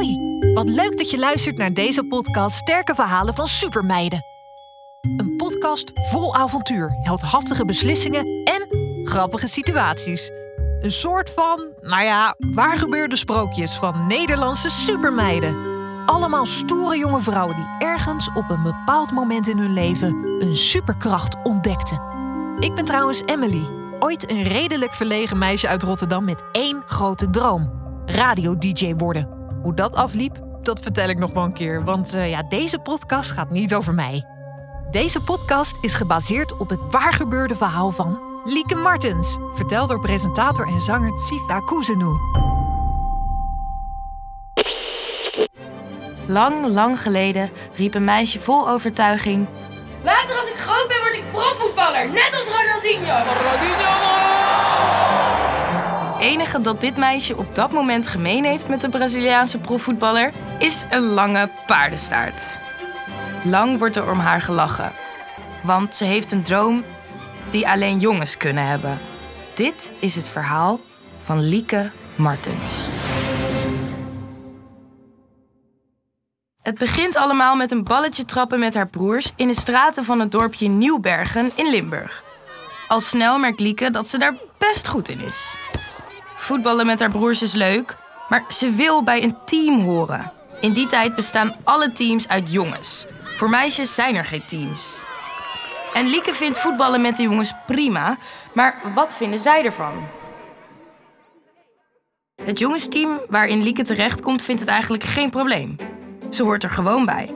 Hoi, wat leuk dat je luistert naar deze podcast Sterke Verhalen van Supermeiden. Een podcast vol avontuur, heldhaftige beslissingen en grappige situaties. Een soort van, nou ja, waar gebeurde sprookjes van Nederlandse supermeiden. Allemaal stoere jonge vrouwen die ergens op een bepaald moment in hun leven een superkracht ontdekten. Ik ben trouwens Emily, ooit een redelijk verlegen meisje uit Rotterdam met één grote droom: radio-dj worden. Hoe dat afliep, dat vertel ik nog wel een keer, want uh, ja, deze podcast gaat niet over mij. Deze podcast is gebaseerd op het waargebeurde verhaal van Lieke Martens, verteld door presentator en zanger Tsifa Kuzenu. Lang, lang geleden riep een meisje vol overtuiging... Later als ik groot ben word ik profvoetballer, net als Ronaldinho. Enige dat dit meisje op dat moment gemeen heeft met de Braziliaanse profvoetballer is een lange paardenstaart. Lang wordt er om haar gelachen, want ze heeft een droom die alleen jongens kunnen hebben. Dit is het verhaal van Lieke Martens. Het begint allemaal met een balletje trappen met haar broers in de straten van het dorpje Nieuwbergen in Limburg. Al snel merkt Lieke dat ze daar best goed in is. Voetballen met haar broers is leuk, maar ze wil bij een team horen. In die tijd bestaan alle teams uit jongens. Voor meisjes zijn er geen teams. En Lieke vindt voetballen met de jongens prima, maar wat vinden zij ervan? Het jongensteam waarin Lieke terechtkomt vindt het eigenlijk geen probleem. Ze hoort er gewoon bij.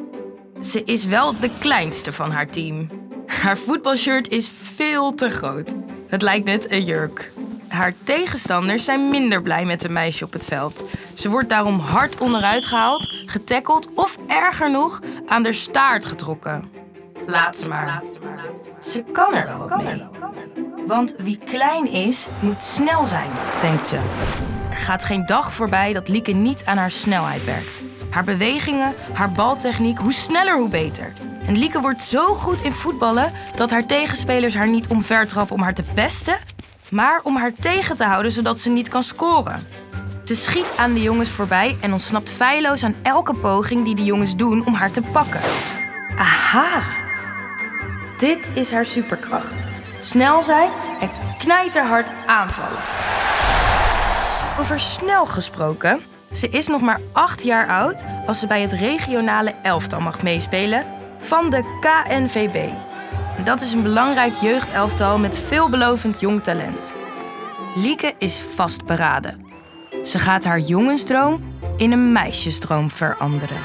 Ze is wel de kleinste van haar team. Haar voetbalshirt is veel te groot. Het lijkt net een jurk. Haar tegenstanders zijn minder blij met de meisje op het veld. Ze wordt daarom hard onderuit gehaald, getackeld of erger nog, aan de staart getrokken. Laat ze maar. Ze kan er wel wat mee. Want wie klein is, moet snel zijn, denkt ze. Er gaat geen dag voorbij dat Lieke niet aan haar snelheid werkt. Haar bewegingen, haar baltechniek, hoe sneller hoe beter. En Lieke wordt zo goed in voetballen dat haar tegenspelers haar niet omvertrappen om haar te pesten, maar om haar tegen te houden zodat ze niet kan scoren. Ze schiet aan de jongens voorbij en ontsnapt feilloos aan elke poging die de jongens doen om haar te pakken. Aha! Dit is haar superkracht. Snel zijn en knijterhard aanvallen. Over snel gesproken, ze is nog maar acht jaar oud als ze bij het regionale elftal mag meespelen van de KNVB. Dat is een belangrijk jeugdelftal met veelbelovend jong talent. Lieke is vastberaden. Ze gaat haar jongensdroom in een meisjesdroom veranderen.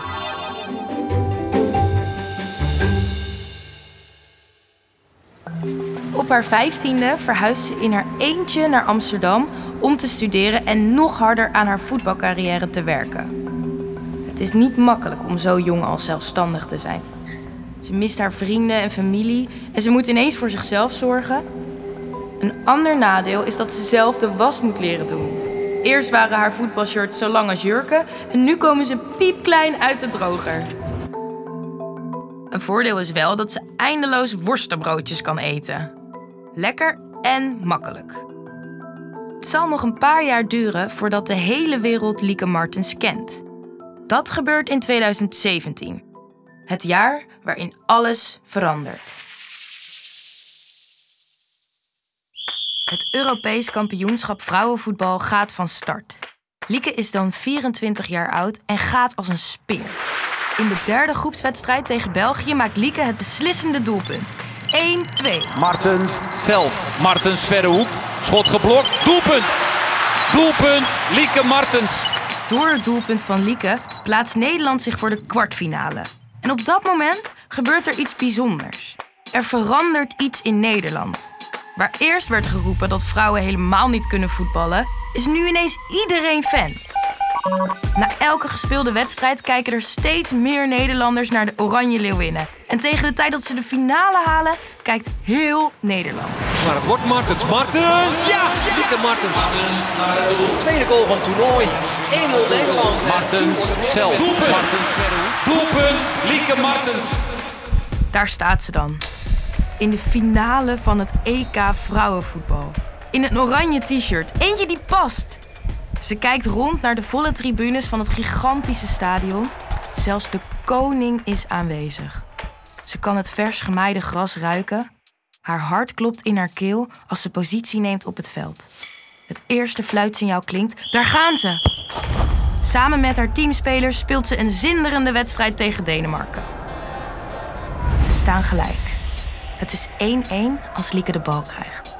Op haar vijftiende verhuist ze in haar eentje naar Amsterdam om te studeren en nog harder aan haar voetbalcarrière te werken. Het is niet makkelijk om zo jong al zelfstandig te zijn. Ze mist haar vrienden en familie en ze moet ineens voor zichzelf zorgen. Een ander nadeel is dat ze zelf de was moet leren doen. Eerst waren haar voetbalshirts zo lang als jurken en nu komen ze piepklein uit de droger. Een voordeel is wel dat ze eindeloos worstenbroodjes kan eten. Lekker en makkelijk. Het zal nog een paar jaar duren voordat de hele wereld Lieke Martens kent. Dat gebeurt in 2017. Het jaar waarin alles verandert. Het Europees kampioenschap vrouwenvoetbal gaat van start. Lieke is dan 24 jaar oud en gaat als een speer. In de derde groepswedstrijd tegen België maakt Lieke het beslissende doelpunt. 1-2. Martens, zelf. Martens, verre hoek. Schot geblokt. Doelpunt. Doelpunt, Lieke Martens. Door het doelpunt van Lieke plaatst Nederland zich voor de kwartfinale. En op dat moment gebeurt er iets bijzonders. Er verandert iets in Nederland. Waar eerst werd geroepen dat vrouwen helemaal niet kunnen voetballen, is nu ineens iedereen fan. Na elke gespeelde wedstrijd kijken er steeds meer Nederlanders naar de Oranje Leeuwinnen. En tegen de tijd dat ze de finale halen, kijkt heel Nederland. Maar het wordt Martens. Martens! Ja! Lieke Martens. Tweede goal van het toernooi. 1-0 Nederland. Martens zelf. Doelpunt. Martens Doelpunt. Lieke Martens. Daar staat ze dan. In de finale van het EK vrouwenvoetbal. In een oranje t-shirt. Eentje die past. Ze kijkt rond naar de volle tribunes van het gigantische stadion. Zelfs de koning is aanwezig. Ze kan het vers gemaaide gras ruiken. Haar hart klopt in haar keel als ze positie neemt op het veld. Het eerste fluitsignaal klinkt. Daar gaan ze! Samen met haar teamspelers speelt ze een zinderende wedstrijd tegen Denemarken. Ze staan gelijk. Het is 1-1 als Lieke de bal krijgt.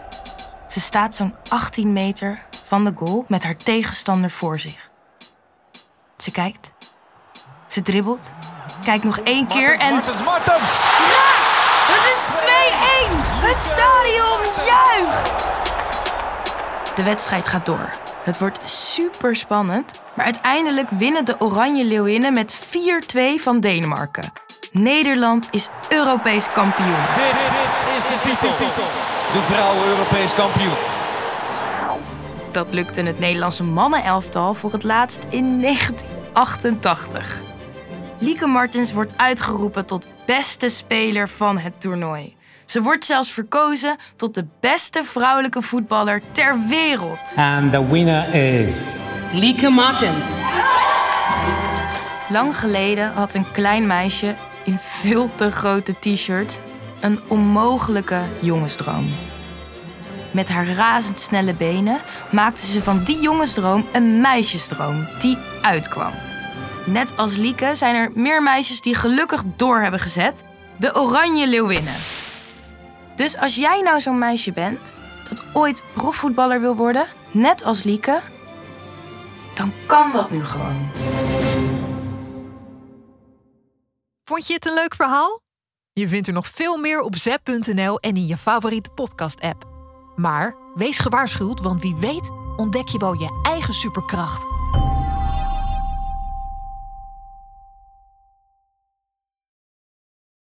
Ze staat zo'n 18 meter van de goal met haar tegenstander voor zich. Ze kijkt. Ze dribbelt. Kijkt nog één keer en... Martens, Martens! Ja! Het is 2-1! Het stadion juicht! De wedstrijd gaat door. Het wordt super spannend, maar uiteindelijk winnen de Oranje Leeuwinnen met 4-2 van Denemarken. Nederland is Europees kampioen. Dit is de titel. De vrouwen Europees kampioen. Dat lukte het Nederlandse mannenelftal voor het laatst in 1988. Lieke Martens wordt uitgeroepen tot beste speler van het toernooi. Ze wordt zelfs verkozen tot de beste vrouwelijke voetballer ter wereld. And the winner is. Lieke Martens. Lang geleden had een klein meisje in veel te grote t-shirts een onmogelijke jongensdroom. Met haar razendsnelle benen maakte ze van die jongensdroom een meisjesdroom die uitkwam. Net als Lieke zijn er meer meisjes die gelukkig door hebben gezet. De Oranje Leeuwinnen. Dus als jij nou zo'n meisje bent dat ooit profvoetballer wil worden, net als Lieke, dan kan dat nu gewoon. Vond je het een leuk verhaal? Je vindt er nog veel meer op zep.nl en in je favoriete podcast-app. Maar wees gewaarschuwd, want wie weet ontdek je wel je eigen superkracht.